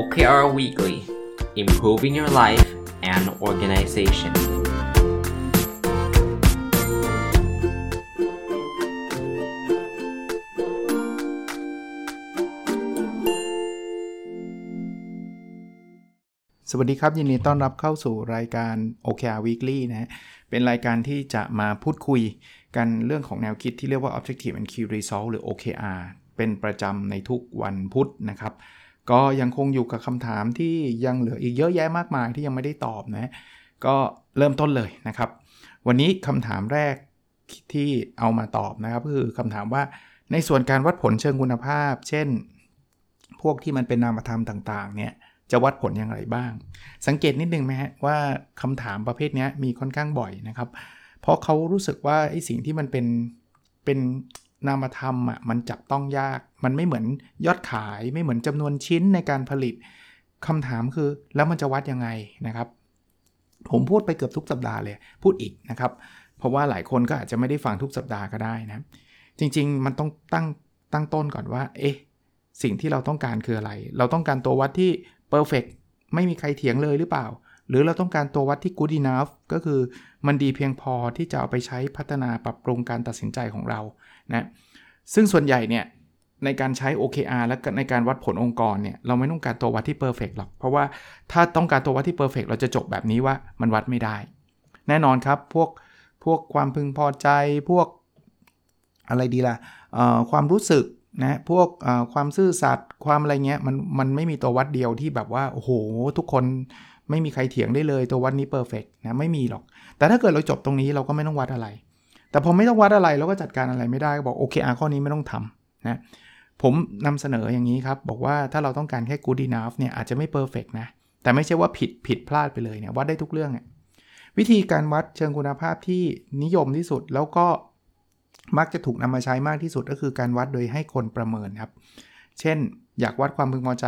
OKR Weekly Improving Your Life and Organization สวัสดีครับ ยินดีต้อนรับเข้าสู่รายการ OKR Weekly นะฮะเป็นรายการที่จะมาพูดคุยกันเรื่องของแนวคิดที่เรียกว่า Objective and Key Result หรือ OKR เป็นประจำในทุกวันพุธนะครับ ก็ยังคงอยู่กับคำถามที่ยังเหลืออีกเยอะแยะมากมายที่ยังไม่ได้ตอบนะ ก็เริ่มต้นเลยนะครับ วันนี้คำถามแรกที่เอามาตอบนะครับคือคำถามว่าในส่วนการวัดผลเชิงคุณภาพ เช่น พวกที่มันเป็นนามธรรมต่างๆ เนี่ยจะวัดผลอย่างไรบ้าง สังเกตนิดนึงไหมฮะว่าคำถามประเภทนี้มีค่อนข้างบ่อยนะครับ เพราะเขารู้สึกว่าไอ้สิ่งที่มันเป็นเป็น นามธรรมอะมันจับต้องยาก มันไม่เหมือนยอดขายไม่เหมือนจำนวนชิ้นในการผลิตคำถามคือแล้วมันจะวัดยังไงนะครับ ผมพูดไปเกือบทุกสัปดาห์เลยพูดอีกนะครับ เพราะว่าหลายคนก็อาจจะไม่ได้ฟังทุกสัปดาห์ก็ได้นะ จริง ๆ มันต้องตั้งตั้งต้นก่อนว่า เอ๊ะสิ่งที่เราต้องการคืออะไร เราต้องการตัววัดที่ perfect ไม่มีใครเถียงเลยหรือเปล่า หรือเราต้องการตัววัดที่ good enough ก็คือมันดีเพียงพอที่จะเอาไปใช้พัฒนาปรับปรุงการตัดสินใจของเรานะซึ่งส่วนใหญ่เนี่ยในการใช้ OKR และในการวัดผลองค์กรเนี่ยเราไม่ต้องการตัววัดที่ perfect หรอก เพราะว่าถ้าต้องการตัววัดที่ perfect เราจะจบแบบนี้ว่ามันวัดไม่ได้ แน่นอนครับพวกพวกความพึงพอใจพวกอะไรดีละ่ะความรู้สึกนะพวกความซื่อสัตย์ความอะไรเงี้ยมันมันไม่มีตัววัดเดียวที่แบบว่าโอ้โหทุกคน ไม่มีใครเถียงได้เลยตัววัดนี้ perfect นะไม่มีหรอก แต่ถ้าเกิดเราจบตรงนี้เราก็ไม่ต้องวัดอะไร แต่พอไม่ต้องวัดอะไรเราก็จัดการอะไรไม่ได้ก็บอกโอเคอาข้อนี้ไม่ต้องทำนะผมนำเสนออย่างนี้ครับ บอกว่าถ้าเราต้องการแค่ good enough เนี่ยอาจจะไม่ perfect นะ แต่ไม่ใช่ว่าผิดผิดพลาดไปเลยเนี่ยวัดได้ทุกเรื่องเนี่ยวิธีการวัดเชิงคุณภาพที่นิยมที่สุดแล้วก็มักจะถูกนำมาใช้มากที่สุดก็คือการวัดโดยให้คนประเมินครับ เช่น อยากวัดความพึงพอใจ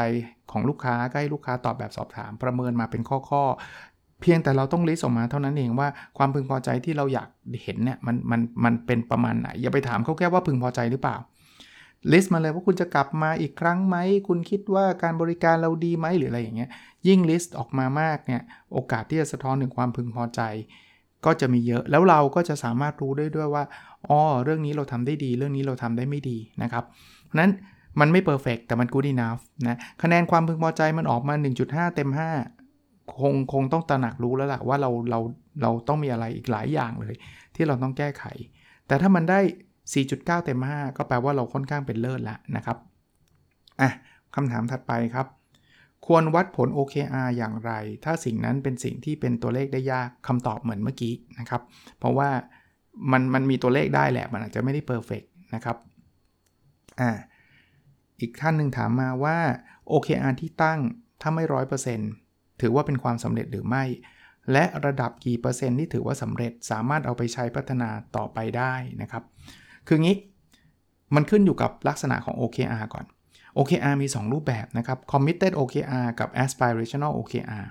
ของลูกค้าให้ลูกค้าตอบแบบสอบถาม ประเมินมาเป็นข้อๆ เพียงแต่เราต้อง list ออกมาเท่านั้นเองว่าความพึงพอใจที่เราอยากเห็นเนี่ยมันมันมันเป็นประมาณไหน อย่าไปถามเขาแค่ว่าพึงพอใจหรือเปล่า list มาเลยว่าคุณจะกลับมาอีกครั้งไหม คุณคิดว่าการบริการเราดีไหมหรืออะไรอย่างเงี้ย ยิ่ง list ออกมามากเนี่ย โอกาสที่จะสะท้อนถึงความพึงพอใจ ก็จะมีเยอะ แล้วเราก็จะสามารถรู้ได้ด้วยว่า อ๋อ เรื่องนี้เราทำได้ดี เรื่องนี้เราทำได้ไม่ดีนะครับนั้น มันไม่เพอร์เฟกแต่มัน good enough นะคะแนนความพึงพอใจมันออกมา 1.5 เต็ม 5 คงคงต้องตระหนักรู้แล้วล่ะว่าเราเราเราต้องมีอะไรอีกหลายอย่างเลย ที่เราต้องแก้ไข แต่ถ้ามันได้ 4.9 เต็ม 5 ก็แปลว่าเราค่อนข้างเป็นเลิศล้วนะครับอะคำถามถัดไปครับ ควรวัดผล OKR อย่างไร ถ้าสิ่งนั้นเป็นสิ่งที่เป็นตัวเลขได้ยากคำตอบเหมือนเมื่อกี้นะครับ เพราะว่ามันมันมีตัวเลขได้แหละ มันอาจจะไม่ได้เพอร์เฟกนะครับอ่า อีกท่านหนึ่งถามมาว่า OKR ที่ตั้งถ้าไม่ร้อยเปอร์เซ็นต์ถือว่าเป็นความสำเร็จหรือไม่ และระดับกี่เปอร์เซ็นต์ที่ถือว่าสำเร็จสามารถเอาไปใช้พัฒนาต่อไปได้นะครับ คืองี้มันขึ้นอยู่กับลักษณะของ OKR ก่อน OKR มี 2 รูปแบบนะครับ Committed OKR กับ Aspirational OKR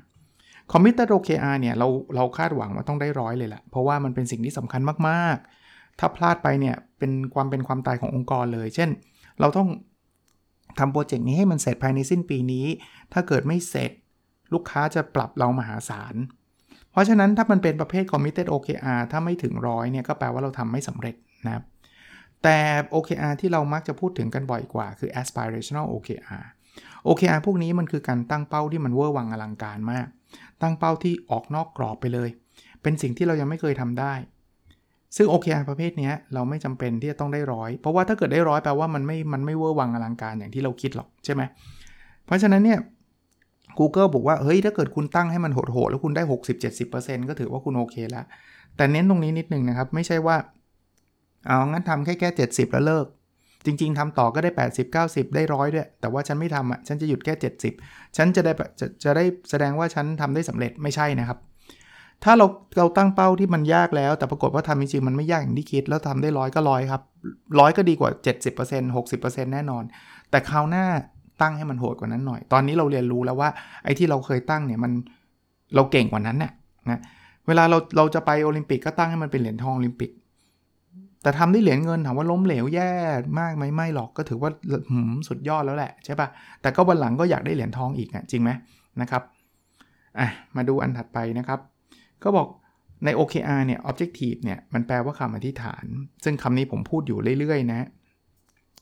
Committed OKR เนี่ยเราเราคาดหวังว่าต้องได้ร้อยเลยแหละเพราะว่ามันเป็นสิ่งที่สำคัญมาก ๆ ถ้าพลาดไปเนี่ยเป็นความเป็นความตายขององค์กรเลย เช่น เราต้อง ทำโปรเจกต์นี้ให้มันเสร็จภายในสิ้นปีนี้ ถ้าเกิดไม่เสร็จ ลูกค้าจะปรับเรามหาศาล เพราะฉะนั้นถ้ามันเป็นประเภท committed OKR ถ้าไม่ถึงร้อยเนี่ยก็แปลว่าเราทำไม่สำเร็จนะครับแต่ OKR ที่เรามักจะพูดถึงกันบ่อยกว่าคือ aspirational OKR OKR พวกนี้มันคือการตั้งเป้าที่มันเวอร์วังอลังการมาก ตั้งเป้าที่ออกนอกกรอบไปเลย เป็นสิ่งที่เรายังไม่เคยทำได้ ซึ่ง OKR ประเภทนี้เราไม่จำเป็นที่จะต้องได้ร้อยเพราะว่าถ้าเกิดได้ร้อยแปลว่ามันไม่มันไม่เวอร์วังอลังการอย่างที่เราคิดหรอกใช่ไหมเพราะฉะนั้นเนี่ย Google บอกว่าเฮ้ยถ้าเกิดคุณตั้งให้มันโหดๆแล้วคุณได้ 60-70%ก็ถือว่าคุณโอเคแล้ว แต่เน้นตรงนี้นิดนึงนะครับ ไม่ใช่ว่าเอางั้นทำแค่แค่ 70 แล้วเลิก จริง ๆทำต่อก็ได้ 80 90 ได้ร้อยด้วย แต่ว่าฉันไม่ทำอะฉันจะหยุดแค่ 70 ฉันจะได้จะจะได้แสดงว่าฉันทำได้สำเร็จไม่ใช่นะครับ ถ้าเราเราตั้งเป้าที่มันยากแล้ว แต่ปรากฏว่าทำจริงๆมันไม่ยากอย่างที่คิด แล้วทำได้ร้อยก็ร้อยครับร้อยก็ดีกว่า 70% 60%แน่นอน แต่คราวหน้าตั้งให้มันโหดกว่านั้นหน่อย ตอนนี้เราเรียนรู้แล้วว่าไอ้ที่เราเคยตั้งเนี่ยมันเราเก่งกว่านั้นน่ยนะเวลาเราเราจะไปโอลิมปิกก็ตั้งให้มันเป็นเหรียญทองโอลิมปิก แต่ทำได้เหรียญเงินถามว่าล้มเหลวแย่มากไหมไม่หรอกก็ถือว่าสุดยอดแล้วแหละใช่ปะแต่ก็วันหลังก็อยากได้เหรียญทองอีกอะจริงไหมนะครับอะมาดูอันถัดไปนะครับ ก็บอกใน OKR เนี่ย objective เนี่ย มันแปลว่าคำอธิษฐาน ซึ่งคำนี้ผมพูดอยู่เรื่อยๆ นะ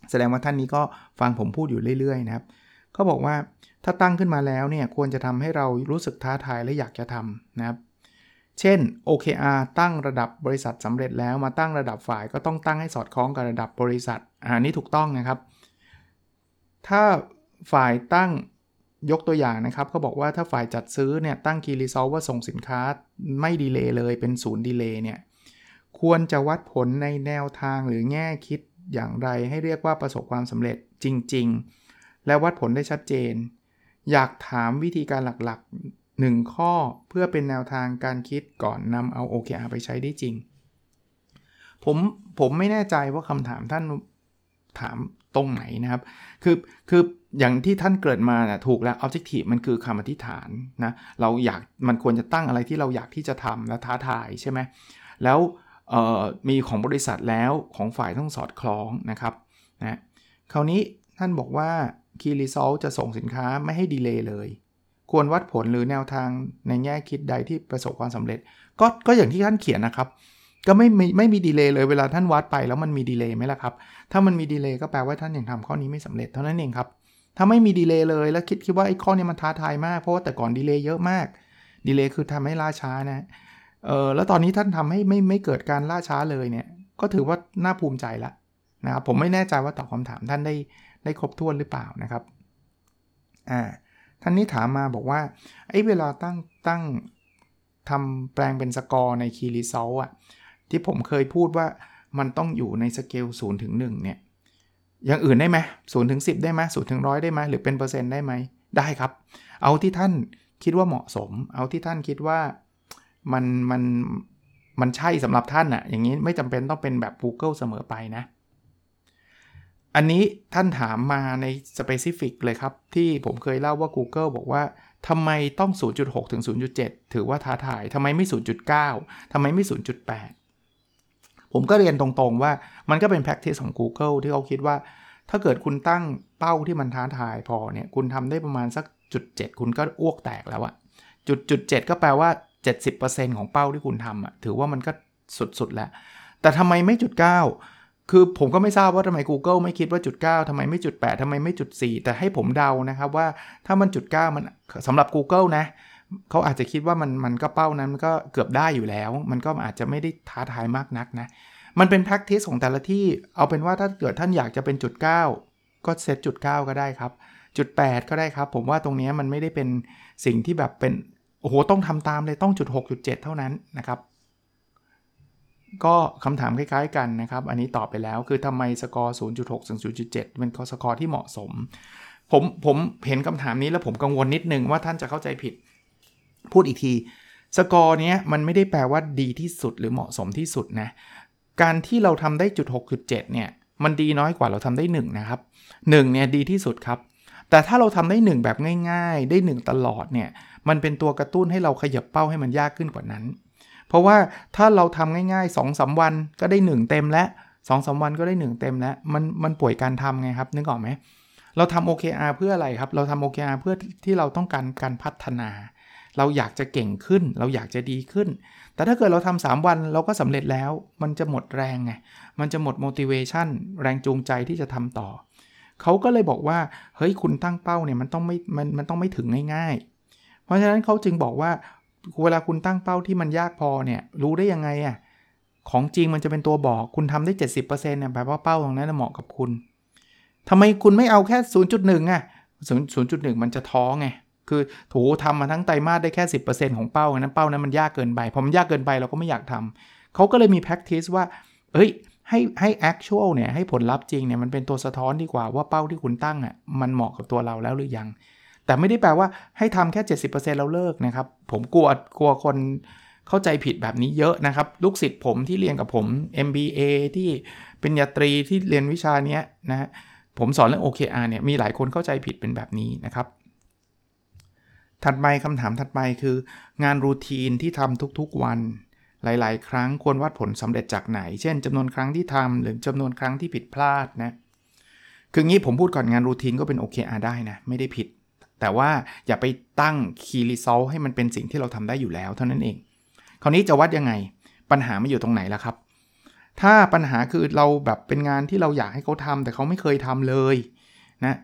แสดงว่าท่านนี้ก็ฟังผมพูดอยู่เรื่อยๆ นะครับเขาบอกว่าถ้าตั้งขึ้นมาแล้วเนี่ย ควรจะทำให้เรารู้สึกท้าทายและอยากจะทำนะครับ เช่น OKR ตั้งระดับบริษัทสำเร็จแล้วมาตั้งระดับฝ่ายก็ต้องตั้งให้สอดคล้องกับระดับบริษัทอันนี้ถูกต้องนะครับ ถ้าฝ่ายตั้ง ยกตัวอย่างนะครับเขาบอกว่าถ้าฝ่ายจัดซื้อเนี่ยตั้ง Key Result ว่าส่งสินค้าไม่ดีเลย์เลยเป็นศูนย์ดีเลย์เนี่ยควรจะวัดผลในแนวทางหรือแง่คิดอย่างไรให้เรียกว่าประสบความสำเร็จจริง ๆ และวัดผลได้ชัดเจน อยากถามวิธีการหลักๆ 1 ข้อเพื่อเป็นแนวทางการคิดก่อนนำเอา OKR ไปใช้ได้จริง ผมผมไม่แน่ใจว่าคำถามท่านถาม ตรงไหนนะครับ คือคืออย่างที่ท่านเกิดมานะถูกแล้ว objective มันคือคำอธิษฐานนะเราอยากมันควรจะตั้งอะไรที่เราอยากที่จะทำและท้าทายใช่ไหมแล้วมีของบริษัทแล้วของฝ่ายต้องสอดคล้องนะครับนะคราวนี้ท่านบอกว่า Key Result จะส่งสินค้าไม่ให้ delay เลย ควรวัดผลหรือแนวทางในแง่คิดใดที่ประสบความสำเร็จ ก็ก็อย่างที่ท่านเขียนนะครับ ก็ไม่ไม่ไม่มี delay เลยเวลาท่านวัดไปแล้วมันมี delay ไหมล่ะครับ ถ้ามันมี delay ก็แปลว่าท่านยังทำข้อนี้ไม่สำเร็จเท่านั้นเองครับ ถ้าไม่มี delay เลยแล้วคิดคิดว่าไอ้ข้อนี้มันท้าทายมากเพราะว่าแต่ก่อน delay เยอะมาก delay คือทำให้ล่าช้านะเออแล้วตอนนี้ท่านทำให้ไม่ไม่เกิดการล่าช้าเลยเนี่ย ก็ถือว่าน่าภูมิใจละนะครับผมไม่แน่ใจว่าตอบคำถามท่านได้ได้ครบถ้วนหรือเปล่านะครับอ่าท่านนี้ถามมาบอกว่าไอ้เวลาตั้งตั้งทำแปลงเป็นสกอร์ใน Key Result อะ ที่ผมเคยพูดว่ามันต้องอยู่ในสเกล0ถึง1เนี่ยอย่างอื่นได้ไหมศูนย์ถึงสิบได้ไหมศูนย์ถึงร้อยได้ไหมหรือเป็นเปอร์เซ็นต์ได้ไหมได้ครับ เอาที่ท่านคิดว่าเหมาะสม เอาที่ท่านคิดว่ามันมันมันใช่สำหรับท่านอะอย่างนี้ไม่จำเป็นต้องเป็นแบบ Google เสมอไปนะ อันนี้ท่านถามมาใน specific เลยครับ ที่ผมเคยเล่าว่า Google บอกว่าทำไมต้อง 0.6 ถึง 0.7 ถือว่าท้าทายทำไมไม่ 0.9ทำไมไม่ 0.8 ผมก็เรียนตรงๆว่ามันก็เป็น practice ของ Google ที่เขาคิดว่า ถ้าเกิดคุณตั้งเป้าที่มันท้าทายพอเนี่ยคุณทำได้ประมาณสักจุด7คุณก็อ้วกแตกแล้วอะจุดจุด7ก็แปลว่า 70%ของเป้าที่คุณทำอะถือว่ามันก็สุดๆแล้ว แต่ทำไมไม่จุด 9 คือผมก็ไม่ทราบว่าทำไม Google ไม่คิดว่าจุด 9ทำไมไม่จุด 8ทำไมไม่จุด 4 แต่ให้ผมเดานะครับว่าถ้ามันจุด 9 มันสำหรับ Google นะ เขาอาจจะคิดว่ามันมันก็เป้านั้นมันก็เกือบได้อยู่แล้ว มันก็อาจจะไม่ได้ท้าทายมากนักนะ มันเป็น practice ของแต่ละที่ เอาเป็นว่าถ้าเกิดท่านอยากจะเป็นจุด 9 ก็เซตจุด 9 ก็ได้ครับ จุด 8 ก็ได้ครับ ผมว่าตรงนี้มันไม่ได้เป็นสิ่งที่แบบเป็น โอ้โห ต้องทำตามเลยต้องจุด6จุด7เท่านั้นนะครับ ก็คำถามคล้ายๆกันนะครับ อันนี้ตอบไปแล้วคือทำไมสกอร์0.6ถึง0.7เป็นสกอร์ที่เหมาะสมผมผมเห็นคำถามนี้แล้วผมกังวลนิดนึงว่าท่านจะเข้าใจผิด พูดอีกที สกอร์เนี้ยมันไม่ได้แปลว่าดีที่สุดหรือเหมาะสมที่สุดนะ การที่เราทำได้จุด6จุด7เนี่ย มันดีน้อยกว่าเราทำได้ 1 นะครับ1เนี่ยดีที่สุดครับ แต่ถ้าเราทำได้ 1 แบบง่ายๆ ได้ 1 ตลอดเนี่ย มันเป็นตัวกระตุ้นให้เราขยับเป้าให้มันยากขึ้นกว่านั้น เพราะว่าถ้าเราทำง่ายๆ2อสวันก็ได้ 1 เต็มแล้ว2องสาวันก็ได้ 1 เต็มแล้ว มันมันป่วยการทำไงครับนึกออกไหมเราทำ OKR เพื่ออะไรครับ เราทำ OKR เพื่อที่เราต้องการการพัฒนา เราอยากจะเก่งขึ้น เราอยากจะดีขึ้น แต่ถ้าเกิดเราทำ3วันเราก็สำเร็จแล้ว มันจะหมดแรงไง มันจะหมด motivation แรงจูงใจที่จะทำต่อ เขาก็เลยบอกว่า เฮ้ย คุณตั้งเป้าเนี่ยมันต้องไม่ มัน มันต้องไม่ถึงง่ายๆ เพราะฉะนั้นเขาจึงบอกว่าเวลาคุณตั้งเป้าที่มันยากพอเนี่ย รู้ได้ยังไงอะ ของจริงมันจะเป็นตัวบอก คุณทำได้ 70%เนี่ยแปลว่าเป้าตรงนั้นเหมาะกับคุณทำไมคุณไม่เอาแค่ 0.1อะ0.1 มันจะท้อไง คือโถทำมาทั้งไตรมาสได้แค่ 10%ของเป้านั้นเป้านั้นมันยากเกินไปพอมันยากเกินไปเราก็ไม่อยากทำเขาก็เลยมี practice ว่าเฮ้ยให้ให้ actual เนี่ยให้ผลลัพธ์จริงเนี่ยมันเป็นตัวสะท้อนดีกว่าว่าเป้าที่คุณตั้งอะมันเหมาะกับตัวเราแล้วหรือยัง แต่ไม่ได้แปลว่าให้ทำแค่ 70%แล้วเลิกนะครับ ผมกลัวกลัวคนเข้าใจผิดแบบนี้เยอะนะครับ ลูกศิษย์ผมที่เรียนกับผม MBA ที่เป็นยาตรีที่เรียนวิชานี้นะผมสอนเรื่อง OKR เนี่ยมีหลายคนเข้าใจผิดเป็นแบบนี้นะครับ ถัดไปคำถามถัดไปคืองานรูทีนที่ทำทุกๆวัน หลาย ๆ ครั้งควรวัดผลสำเร็จจากไหน เช่นจำนวนครั้งที่ทำหรือจำนวนครั้งที่ผิดพลาดนะคืองี้ผมพูดก่อนงานรูทีนก็เป็น OKR ได้นะ ไม่ได้ผิด แต่ว่าอย่าไปตั้ง Key Result ให้มันเป็นสิ่งที่เราทำได้อยู่แล้วเท่านั้นเอง คราวนี้จะวัดยังไงปัญหาไมาอยู่ตรงไหนล่ะครับ ถ้าปัญหาคือเราแบบเป็นงานที่เราอยากให้เขาทำแต่เขาไม่เคยทำเลยนะ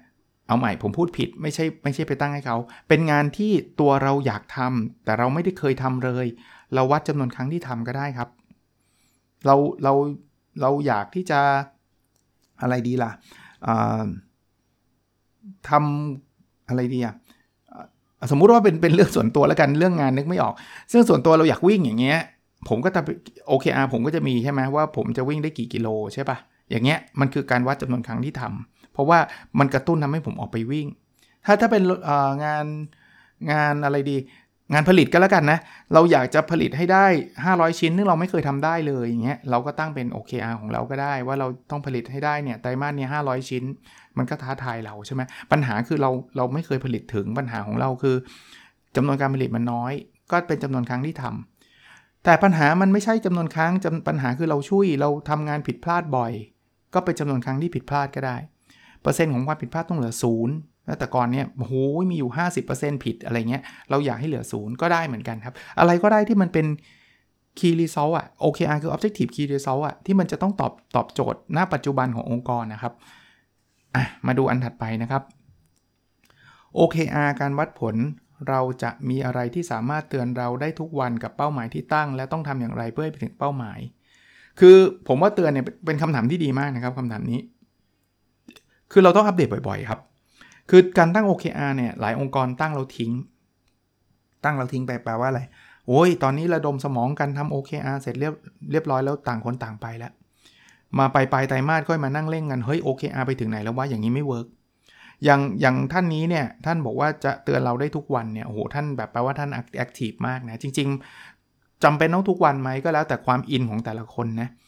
เอาใหม่ผมพูดผิดไม่ใช่ไม่ใช่ไปตั้งให้เขา เป็นงานที่ตัวเราอยากทำแต่เราไม่ได้เคยทำเลย เราวัดจำนวนครั้งที่ทำก็ได้ครับ เราเราเราอยากที่จะอะไรดีล่ะทำอะไรดีอะสมมุติว่าเป็นเป็นเรื่องส่วนตัวแล้วกันเรื่องงานนึกไม่ออก ซึ่งส่วนตัวเราอยากวิ่งอย่างเงี้ย ผมก็จะโอเคอาผมก็จะมีใช่ไหมว่าผมจะวิ่งได้กี่กิโลใช่ปะอย่างเงี้ยมันคือการวัดจำนวนครั้งที่ทำ เพราะว่ามันกระตุ้นทำให้ผมออกไปวิ่ง ถ้าถ้าเป็นงานงานอะไรดี งานผลิตก็แล้วกันนะ เราอยากจะผลิตให้ได้ 500 ชิ้น ซึ่งเราไม่เคยทำได้เลยอย่างเงี้ยเราก็ตั้งเป็น OKR ของเราก็ได้ ว่าเราต้องผลิตให้ได้เนี่ยไตรมาสเนี้500ชิ้น มันก็ท้าทายเราใช่ไหมปัญหาคือเราเราไม่เคยผลิตถึงปัญหาของเราคือจำนวนการผลิตมันน้อย ก็เป็นจำนวนครั้งที่ทำแต่ปัญหามันไม่ใช่จำนวนครั้งปัญหาคือเราช่วยเราทำงานผิดพลาดบ่อย ก็เป็นจำนวนครั้งที่ผิดพลาดก็ได้ เปอร์เซ็นต์ของความผิดพลาดต้องเหลือศูนย์แต่ก่อนเนี่ยโอ้โหมีอยู่ 50%ผิดอะไรเงี้ย เราอยากให้เหลือศูนย์ก็ได้เหมือนกันครับ อะไรก็ได้ที่มันเป็น key result อะ OKR คือ objective key result อะที่มันจะต้องตอบตอบโจทย์หน้าปัจจุบันขององค์กรนะครับ อะ มาดูอันถัดไปนะครับ OKR การวัดผลเราจะมีอะไรที่สามารถเตือนเราได้ทุกวันกับเป้าหมายที่ตั้ง และต้องทำอย่างไรเพื่อให้ไปถึงเป้าหมาย คือผมว่าเตือนเนี่ยเป็นคำถามที่ดีมากนะครับคำถามนี้ คือเราต้องอัปเดตบ่อยๆครับ คือการตั้ง OKR เนี่ยหลายองค์กรตั้งเราทิ้ง ตั้งเราทิ้งไปแปลว่าอะไร โอ้ย ตอนนี้ระดมสมองกันทำ OKR เสร็จเรียบเรียบร้อยแล้วต่างคนต่างไปแล้ว มาไปปลายไตรมาสค่อยมานั่งเร่งกัน เฮ้ยโอเคอาไปถึงไหนแล้วว่าอย่างนี้ไม่ work อย่างอย่างท่านนี้เนี่ยท่านบอกว่าจะเตือนเราได้ทุกวันเนี่ยโอ้โหท่านแบบแปลว่าท่าน active มากนะจริง ๆจำเป็นต้องทุกวันไหมก็แล้วแต่ความ in ของแต่ละคนนะเ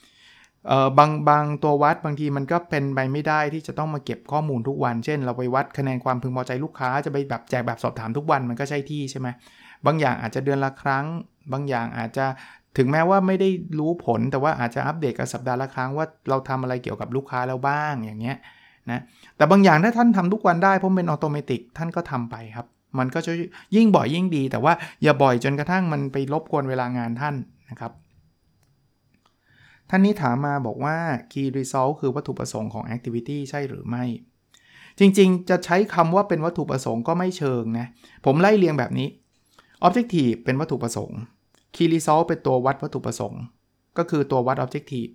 บางบางตัววัดบางทีมันก็เป็นไปไม่ได้ที่จะต้องมาเก็บข้อมูลทุกวัน เช่น เราไปวัดคะแนนความพึงพอใจลูกค้าจะไปแบบแจกแบบสอบถามทุกวันมันก็ใช่ที่ใช่ไหมบางอย่างอาจจะเดือนละครั้ง บางอย่างอาจจะถึงแม้ว่าไม่ได้รู้ผลแต่ว่าอาจจะอัปเดตกันสัปดาห์ละครั้งว่าเราทำอะไรเกี่ยวกับลูกค้าแล้วบ้างอย่างเงี้ยนะแต่บางอย่างถ้าท่านทำทุกวันได้เพราะเป็นอัตโนมัติท่านก็ทำไปครับ มันก็จะยิ่งบ่อยยิ่งดี แต่ว่าอย่าบ่อยจนกระทั่งมันไปรบกวนเวลางานท่านนะครับ ท่านนี้ถามมาบอกว่า key result คือวัตถุประสงค์ของ activity ใช่หรือไม่ จริงๆ จะใช้คำว่าเป็นวัตถุประสงค์ก็ไม่เชิงนะ ผมไล่เรียงแบบนี้ objective เป็นวัตถุประสงค์ Key Result เป็นตัววัดวัตถุประสงค์ ก็คือตัววัด Objective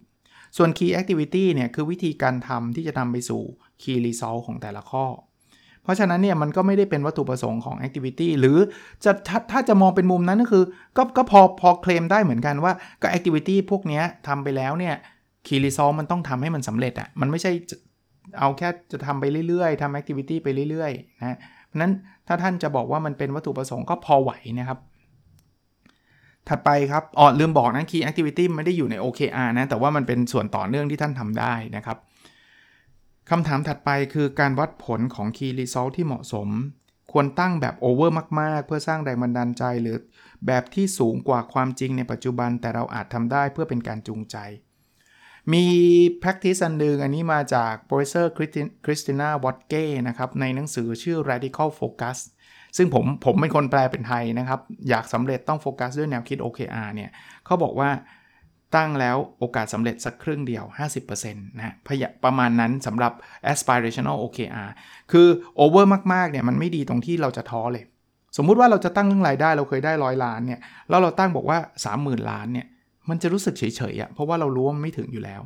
ส่วน Key Activity เนี่ยคือวิธีการทำที่จะนำไปสู่ Key Result ของแต่ละข้อ เพราะฉะนั้นเนี่ยมันก็ไม่ได้เป็นวัตถุประสงค์ของ Activity หรือจะถ้าถ้าจะมองเป็นมุมนั้นก็คือก็ก็พอพอเคลมได้เหมือนกันว่าก็ Activity พวกนี้ทำไปแล้วเนี่ย Key Result มันต้องทำให้มันสำเร็จอะ่ะมันไม่ใช่เอาแค่จะทำไปเรื่อยๆทำ Activity ไปเรื่อยๆนะเพราะนั้นถ้าท่านจะบอกว่ามันเป็นวัตถุประสงค์ก็พอไหวนะครับถัดไปครับ อ๋อลืมบอกนะ Key Activity ไม่ได้อยู่ใน OKR นะ แต่ว่ามันเป็นส่วนต่อเนื่องที่ท่านทำได้นะครับ คำถามถัดไปคือการวัดผลของ Key Result ที่เหมาะสม ควรตั้งแบบ Over มาก ๆ เพื่อสร้างแรงบันดาลใจหรือแบบที่สูงกว่าความจริงในปัจจุบัน แต่เราอาจทำได้เพื่อเป็นการจูงใจ มี practice อันหนึ่งอันนี้มาจาก professor Christina Wodke นะครับ ในหนังสือชื่อ Radical Focus ซึ่งผมผมเป็นคนแปลเป็นไทยนะครับ อยากสำเร็จต้องโฟกัสด้วยแนวคิด OKR เนี่ยเขาบอกว่า ตั้งแล้วโอกาสสำเร็จสักครึ่งเดียว 50%นะพยประมาณนั้นสำหรับ aspirational OKR คือ over มากๆเนี่ยมันไม่ดีตรงที่เราจะท้อเลย สมมุติว่าเราจะตั้งเรื่องรายได้เราเคยได้ร้อยล้านเนี่ยแล้วเราตั้งบอกว่า 30,000 ล้านเนี่ยมันจะรู้สึกเฉยๆอะ่ะเพราะว่าเรารู้ว่าไม่ถึงอยู่แล้ว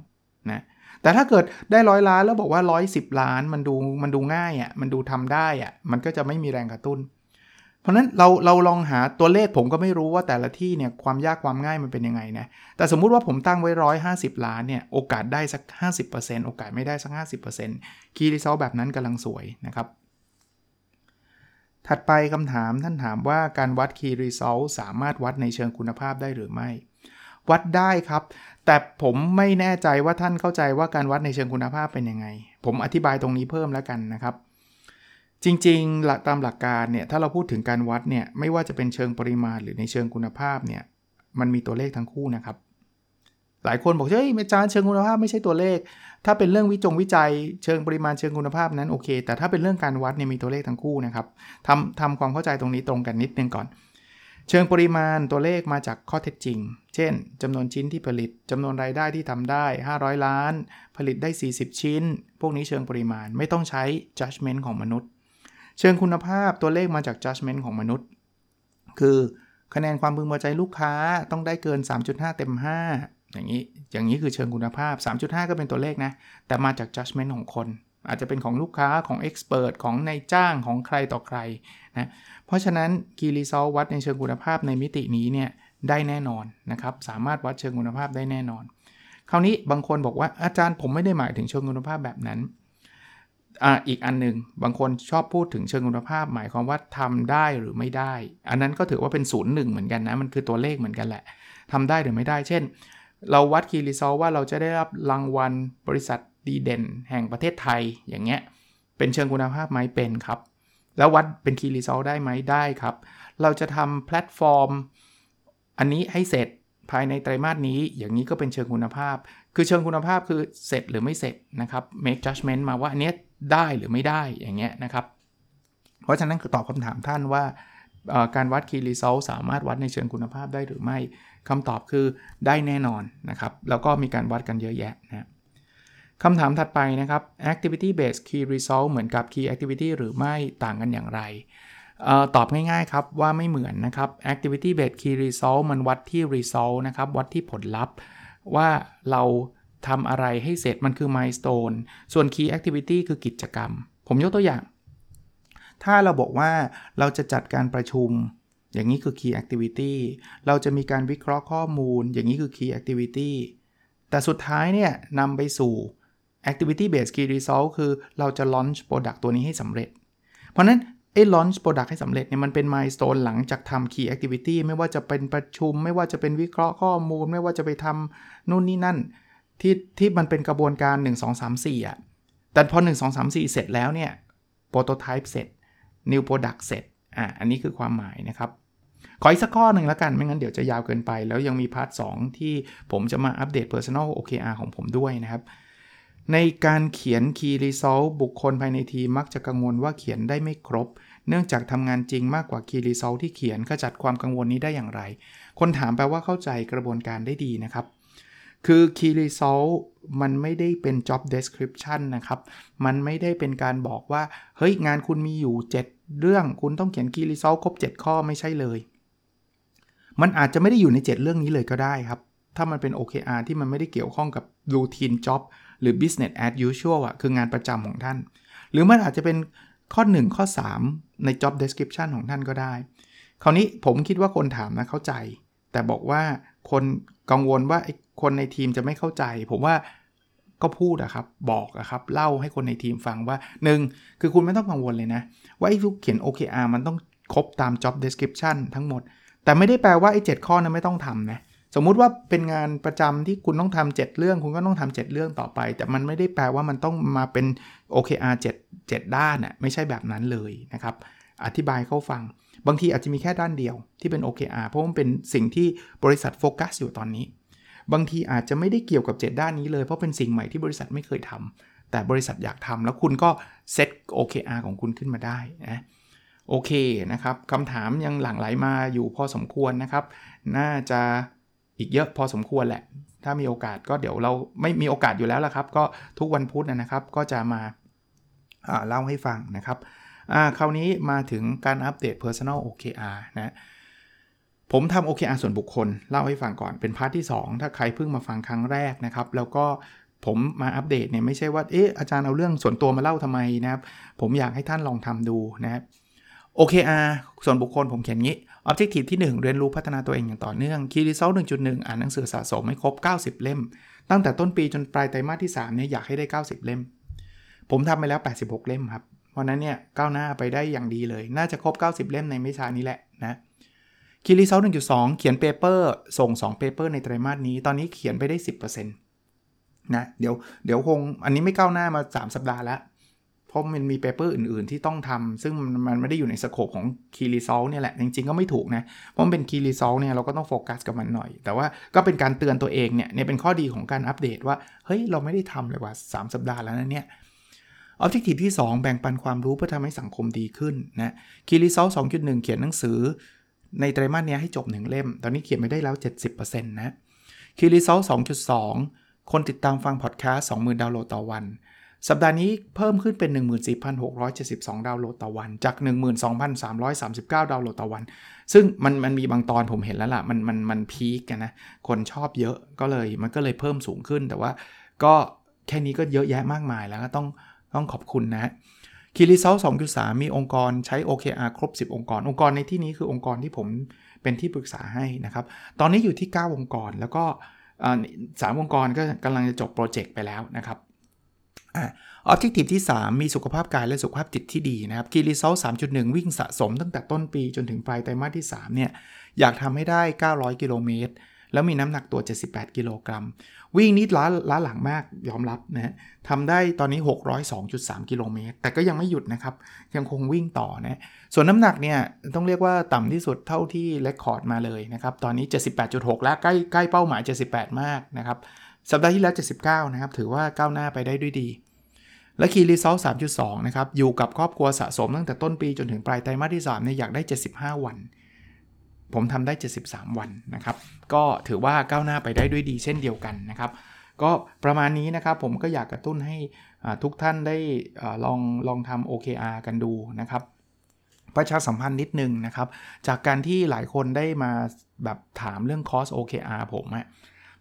นะแต่ถ้าเกิดได้ร้อยล้านแล้วบอกว่า 110 ล้านมันดูมันดูง่ายอะ่ะมันดูทำได้อะ่ะมันก็จะไม่มีแรงกระตุ้น เพราะนั้นเราเราลองหาตัวเลขผมก็ไม่รู้ว่าแต่ละที่เนี่ยความยากความง่ายมันเป็นยังไงนะ แต่สมมุติว่าผมตั้งไว้ร้อยห้าสิบล้านเนี่ยโอกาสได้สัก 50%โอกาสไม่ได้สัก 50%คีรีเซลแบบนั้นกำลังสวยนะครับ ถัดไปคำถามท่านถามว่าการวัด Key Result สามารถวัดในเชิงคุณภาพได้หรือไม่ วัดได้ครับ แต่ผมไม่แน่ใจว่าท่านเข้าใจว่าการวัดในเชิงคุณภาพเป็นยังไง ผมอธิบายตรงนี้เพิ่มแล้วกันนะครับ จริงๆ หลักตามหลักการเนี่ยถ้าเราพูดถึงการวัดเนี่ยไม่ว่าจะเป็นเชิงปริมาณหรือในเชิงคุณภาพเนี่ยมันมีตัวเลขทั้งคู่นะครับ หลายคนบอกเฮ้ยอาจารย์เชิงคุณภาพไม่ใช่ตัวเลข ถ้าเป็นเรื่องวิจงวิจัย เชิงปริมาณเชิงคุณภาพนั้นโอเค แต่ถ้าเป็นเรื่องการวัดเนี่ยมีตัวเลขทั้งคู่นะครับทำทำความเข้าใจตรงนี้ตรงกันนิดนึงก่อน เชิงปริมาณตัวเลขมาจากข้อเท็จจริง เช่นจำนวนชิ้นที่ผลิตจำนวนรายได้ที่ทำได้ 500 ล้าน ผลิตได้ 40 ชิ้น พวกนี้เชิงปริมาณไม่ต้องใช้ judgment ของมนุษย์ เชิงคุณภาพตัวเลขมาจาก judgment ของมนุษย์ คือคะแนนความพึงพอใจลูกค้าต้องได้เกิน 3.5 เต็ม 5 อย่างนี้ อย่างนี้คือเชิงคุณภาพ 3.5 ก็เป็นตัวเลขนะ แต่มาจาก judgment ของคน อาจจะเป็นของลูกค้าของ expert ของนายจ้างของใครต่อใครนะ เพราะฉะนั้น Key Result วัดในเชิงคุณภาพในมิตินี้เนี่ยได้แน่นอนนะครับ สามารถวัดเชิงคุณภาพได้แน่นอน คราวนี้บางคนบอกว่าอาจารย์ผมไม่ได้หมายถึงเชิงคุณภาพแบบนั้น อ่าอีกอันหนึ่งบางคนชอบพูดถึงเชิงคุณภาพ หมายความว่าทำได้หรือไม่ได้ อันนั้นก็ถือว่าเป็นศูนย์หนึ่งเหมือนกันนะ มันคือตัวเลขเหมือนกันแหละทำได้หรือไม่ได้ เช่น เราวัด Key Result ว่าเราจะได้รับรางวัลบริษัทดีเด่น แห่งประเทศไทยอย่างเงี้ยเป็นเชิงคุณภาพไหมเป็นครับ แล้ววัดเป็น Key Result ได้ไหมได้ครับ เราจะทำแพลตฟอร์ม อันนี้ให้เสร็จภายในไตรมาสนี้อย่างนี้ก็เป็นเชิงคุณภาพ คือเชิงคุณภาพคือเสร็จหรือไม่เสร็จนะครับ make judgment มาว่าอันนี้ได้หรือไม่ได้อย่างเงี้ยนะครับ เพราะฉะนั้นคือตอบคำถามท่านว่าการวัด key result สามารถวัดในเชิงคุณภาพได้หรือไม่คำตอบคือได้แน่นอนนะครับ แล้วก็มีการวัดกันเยอะแยะนะคำถามถัดไปนะครับ activity based key result เหมือนกับ key activity หรือไม่ต่างกันอย่างไรออตอบง่ายๆครับว่าไม่เหมือนนะครับ activity based key result มันวัดที่ result นะครับวัดที่ผลลัพธ์ ว่าเราทำอะไรให้เสร็จมันคือ milestone ส่วน key activity คือกิจกรรม ผมยกตัวอย่าง ถ้าเราบอกว่าเราจะจัดการประชุม อย่างนี้คือ key activity เราจะมีการวิเคราะห์ข้อมูล อย่างนี้คือ key activity แต่สุดท้ายเนี่ยนำไปสู่ activity based key result คือเราจะ launch product ตัวนี้ให้สำเร็จ เพราะนั้น ไอ้ launch product ให้สำเร็จเนี่ยมันเป็น milestone หลังจากทำ key activity ไม่ว่าจะเป็นประชุม ไม่ว่าจะเป็นวิเคราะห์ข้อมูล ไม่ว่าจะไปทำนู่นนี่นั่น ที่ที่มันเป็นกระบวนการ 1 2 3 4อะแต่พอ 1 2 3 4 เสร็จแล้วเนี่ย prototype เสร็จ new product เสร็จอะอันนี้คือความหมายนะครับขออีกสักข้อหนึ่งแล้วกัน ไม่งั้นเดี๋ยวจะยาวเกินไป แล้วยังมีพาร์ท 2 ที่ผมจะมาอัปเดต personal OKR ของผมด้วยนะครับ ในการเขียน key result บุคคลภายในทีมมักจะกังวลว่าเขียนได้ไม่ครบ เนื่องจากทำงานจริงมากกว่า key result ที่เขียนขจัดความกังวลนี้ได้อย่างไร คนถามแปลว่าเข้าใจกระบวนการได้ดีนะครับ คือ key result มันไม่ได้เป็น job description นะครับ มันไม่ได้เป็นการบอกว่า เฮ้ย งานคุณมีอยู่ 7 เรื่องคุณต้องเขียน key result ครบ 7 ข้อไม่ใช่เลย มันอาจจะไม่ได้อยู่ใน 7 เรื่องนี้เลยก็ได้ครับ ถ้ามันเป็น OKR ที่มันไม่ได้เกี่ยวข้องกับ routine job หรือ business as usual อะคืองานประจำของท่าน หรือมันอาจจะเป็นข้อ 1 ข้อ 3 ใน job description ของท่านก็ได้ คราวนี้ผมคิดว่าคนถามนะเข้าใจ แต่บอกว่าคนกังวลว่าคนในทีมจะไม่เข้าใจ ผมว่าก็พูดอะครับ บอกอะครับ เล่าให้คนในทีมฟังว่า 1 คือคุณไม่ต้องกังวลเลยนะ ว่าไอ้ทุกเขียน OKR มันต้องครบตาม job description ทั้งหมด แต่ไม่ได้แปลว่าไอ้ 7 ข้อนั้นไม่ต้องทำนะ สมมุติว่าเป็นงานประจำที่คุณต้องทำ7เรื่อง คุณก็ต้องทำ7เรื่องต่อไป แต่มันไม่ได้แปลว่ามันต้องมาเป็น OKR 7 7 ด้านอะไม่ใช่แบบนั้นเลยนะครับ อธิบายเข้าฟัง บางทีอาจจะมีแค่ด้านเดียวที่เป็น OKR เพราะมันเป็นสิ่งที่บริษัทโฟกัสอยู่ตอนนี้ บางทีอาจจะไม่ได้เกี่ยวกับ 7 ด้านนี้เลย เพราะเป็นสิ่งใหม่ที่บริษัทไม่เคยทำแต่บริษัทอยากทำแล้วคุณก็เซต OKR ของคุณขึ้นมาได้นะโอเคนะครับคำถามยังหลั่งไหลมาอยู่พอสมควรนะครับ น่าจะ อีกเยอะพอสมควรแหละ ถ้ามีโอกาสก็เดี๋ยวเราไม่มีโอกาสอยู่แล้วละครับ ก็ทุกวันพุธนะครับ ก็จะมาเล่าให้ฟังนะครับคราวนี้มาถึงการอัปเดต Personal OKR นะผมทำ OKR ส่วนบุคคล เล่าให้ฟังก่อนเป็นพาร์ทที่ 2 ถ้าใครเพิ่งมาฟังครั้งแรกนะครับ แล้วก็ผมมาอัปเดตเนี่ยไม่ใช่ว่าเอ๊ะอาจารย์เอาเรื่องส่วนตัวมาเล่าทำไมนะครับ ผมอยากให้ท่านลองทำดูนะครับ OKR ส่วนบุคคลผมเขียนงี้ Objective ที่ 1 เรียนรู้พัฒนาตัวเองอย่างต่อเนื่อง Key Result 1.1 อ่านหนังสือสะสมให้ครบ 90 เล่ม ตั้งแต่ต้นปีจนปลายไตรมาสที่3เนี่ยอยากให้ได้ 90 เล่ม ผมทำไปแล้ว 86 เล่มครับ เพราะนั้นเนี่ยก้าวหน้าไปได้อย่างดีเลย น่าจะครบ 90 เล่มในไม่ช้านี้แหละนะ Key Result 1.2 เขียน paper ส่ง2 paper ในไตรมาสนี้ ตอนนี้เขียนไปได้ 10%นะ เดี๋ยว เดี๋ยวคง อันนี้ไม่ก้าวหน้ามา 3 สัปดาห์แล้ว เพราะมันมี paper อื่นๆ ที่ต้องทำซึ่งมันไม่ได้อยู่ใน scope ของ Key Result เนี่ยแหละ จริงๆ ก็ไม่ถูกนะ เพราะมันเป็น Key Result เนี่ยเราก็ต้องโฟกัสกับมันหน่อย แต่ว่าก็เป็นการเตือนตัวเองเนี่ยเนี่ยเป็นข้อดีของการอัปเดตว่า เฮ้ย เราไม่ได้ทำเลยว่า 3 สัปดาห์แล้วนะเนี่ย Objective ที่ 2 แบ่งปันความรู้เพื่อทำให้สังคมดีขึ้นนะ Key Result 2.1 เขียนหนังสือ ในไตรมาสนี้ให้จบ1เล่ม ตอนนี้เขียนไปได้แล้ว 70%นะ Key Result 2.2 คนติดตามฟังพอดแคสต์20,000 ดาวน์โหลดต่อวัน สัปดาห์นี้เพิ่มขึ้นเป็น 14,672 ดาวน์โหลดต่อวัน จาก 12,339 ดาวน์โหลดต่อวัน ซึ่งมันมันมีบางตอนผมเห็นแล้วล่ะ มันมันมันพีกกันนะ คนชอบเยอะก็เลยมันก็เลยเพิ่มสูงขึ้น แต่ว่าก็แค่นี้ก็เยอะแยะมากมายแล้วก็ต้องต้องขอบคุณนะคีรีเซล2.3 มีองค์กรใช้ OKR ครบ 10 องค์กร องค์กรในที่นี้คือองค์กรที่ผมเป็นที่ปรึกษาให้นะครับ ตอนนี้อยู่ที่ 9 องค์กรแล้วก็สามองค์กรก็กำลังจะจบ project ไปแล้วนะครับ Objective ที่ 3 มีสุขภาพกายและสุขภาพจิตที่ดีนะครับ Key Result 3.1วิ่งสะสมตั้งแต่ต้นปีจนถึงปลายไตรมาสที่ 3 เนี่ย อยากทำให้ได้ 900 กิโลเมตร แล้วมีน้ำหนักตัว 78 กิโลกรัม วิ่งนี่ล้าล้าหลังมากยอมรับนะฮะทำได้ตอนนี้ 602.3 กิโลเมตร แต่ก็ยังไม่หยุดนะครับ ยังคงวิ่งต่อนะส่วนน้ำหนักเนี่ยต้องเรียกว่าต่ำที่สุดเท่าที่ record มาเลยนะครับตอนนี้ 78.6 แล้วใกล้ใกล้เป้าหมาย 78 มากนะครับ สัปดาห์ที่แล้ว 79 นะครับ ถือว่าก้าวหน้าไปได้ด้วยดี และคีรีเซล3.2 นะครับ อยู่กับครอบครัวสะสมตั้งแต่ต้นปีจนถึงปลายไตรมาสที่3เนี่ยอยากได้ 75 วัน ผมทำได้ 73 วันนะครับ ก็ถือว่าก้าวหน้าไปได้ด้วยดีเช่นเดียวกันนะครับ ก็ประมาณนี้นะครับ ผมก็อยากกระตุ้นให้ทุกท่านได้ลองลองทำ OKR กันดูนะครับประชาสัมพันธ์นิดนึงนะครับ จากการที่หลายคนได้มาแบบถามเรื่องคอส OKR ผมอะ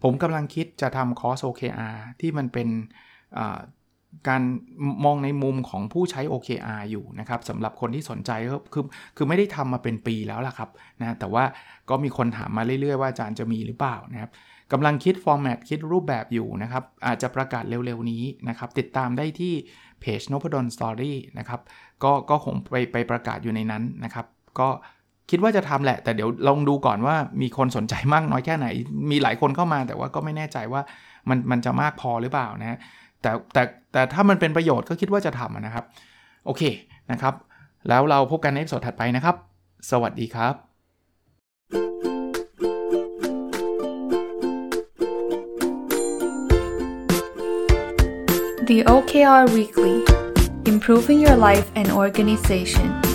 ผมกำลังคิดจะทำคอร์ส OKR ที่มันเป็นการมองในมุมของผู้ใช้ OKR อยู่นะครับสำหรับคนที่สนใจก็คือคือไม่ได้ทำมาเป็นปีแล้วล่ะครับนะแต่ว่าก็มีคนถามมาเรื่อยๆว่าอาจารย์จะมีหรือเปล่านะครับกำลังคิดฟอร์แมตคิดรูปแบบอยู่นะครับ อาจจะประกาศเร็วๆนี้นะครับ ติดตามได้ที่เพจนพดลสตอรี่นะครับก็ก็คงไปไปประกาศอยู่ในนั้นนะครับ ก็ คิดว่าจะทำแหละ แต่เดี๋ยวลองดูก่อนว่ามีคนสนใจมากน้อยแค่ไหน มีหลายคนเข้ามาแต่ว่าก็ไม่แน่ใจว่ามันมันจะมากพอหรือเปล่านะแต่แต่แต่ถ้ามันเป็นประโยชน์ก็คิดว่าจะทำนะครับ โอเคนะครับ แล้วเราพบกันในสดถัดไปนะครับ สวัสดีครับ The OKR Weekly Improving Your Life and Organization